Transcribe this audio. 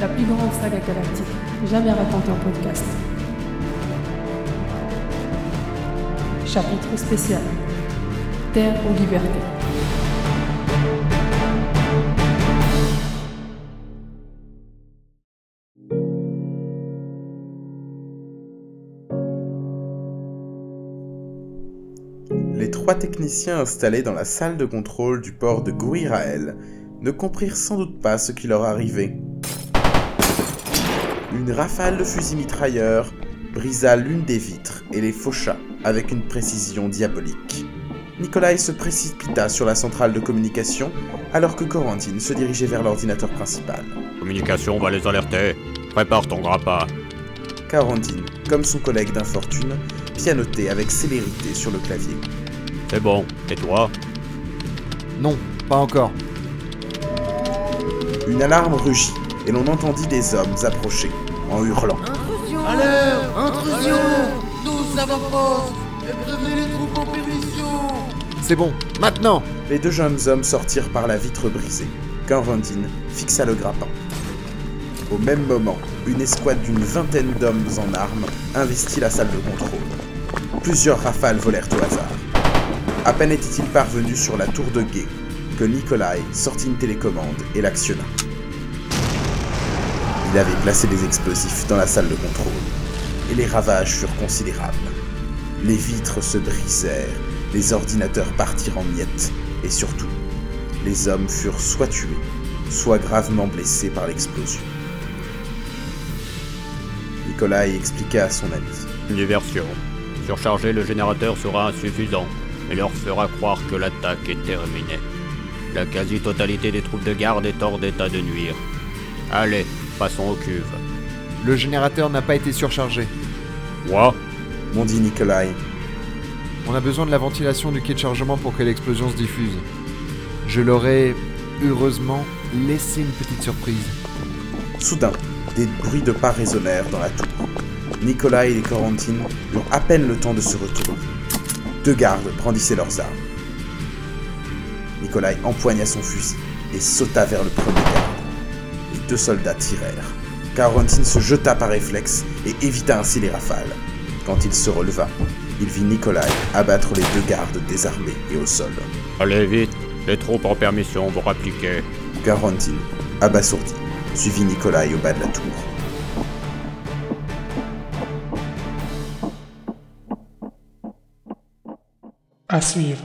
la plus grande saga galactique jamais racontée en podcast. Chapitre spécial Terre ou liberté. Les trois techniciens installés dans la salle de contrôle du port de Gouirael ne comprirent sans doute pas ce qui leur arrivait. Une rafale de fusils mitrailleurs brisa l'une des vitres et les faucha avec une précision diabolique. Nikolai se précipita sur la centrale de communication alors que Corentine se dirigeait vers l'ordinateur principal. Communication va les alerter. Prépare ton grappin. Corentine, comme son collègue d'infortune, pianotait avec célérité sur le clavier. C'est bon. Et toi? Non, pas encore. Une alarme rugit et l'on entendit des hommes approcher en hurlant. À l'heure Intrusion Nous avant-postes Et prévenez les troupes en permission C'est bon, maintenant Les deux jeunes hommes sortirent par la vitre brisée. Corentine fixa le grappin. Au même moment, une escouade d'une vingtaine d'hommes en armes investit la salle de contrôle. Plusieurs rafales volèrent au hasard. À peine était-il parvenu sur la tour de guet que Nikolai sortit une télécommande et l'actionna. Il avait placé des explosifs dans la salle de contrôle, et les ravages furent considérables. Les vitres se brisèrent, les ordinateurs partirent en miettes, et surtout, les hommes furent soit tués, soit gravement blessés par l'explosion. Nikolai expliqua à son ami. Diversion. Surcharger le générateur sera insuffisant et leur fera croire que l'attaque est terminée. La quasi-totalité des troupes de garde est hors d'état de nuire. Allez, passons aux cuves. Le générateur n'a pas été surchargé. Quoi Bondit Nikolai. On a besoin de la ventilation du quai de chargement pour que l'explosion se diffuse. Je leur ai, heureusement, laissé une petite surprise. Soudain, des bruits de pas résonnèrent dans la tour. Nikolai et les Corentines eurent à peine le temps de se retourner. Deux gardes brandissaient leurs armes. Nikolai empoigna son fusil et sauta vers le premier garde. Les deux soldats tirèrent. Corentine se jeta par réflexe et évita ainsi les rafales. Quand il se releva, il vit Nikolai abattre les deux gardes désarmés et au sol. Allez vite, les troupes en permission vont appliquer. Corentine, abasourdi, suivit Nikolai au bas de la tour. À suivre.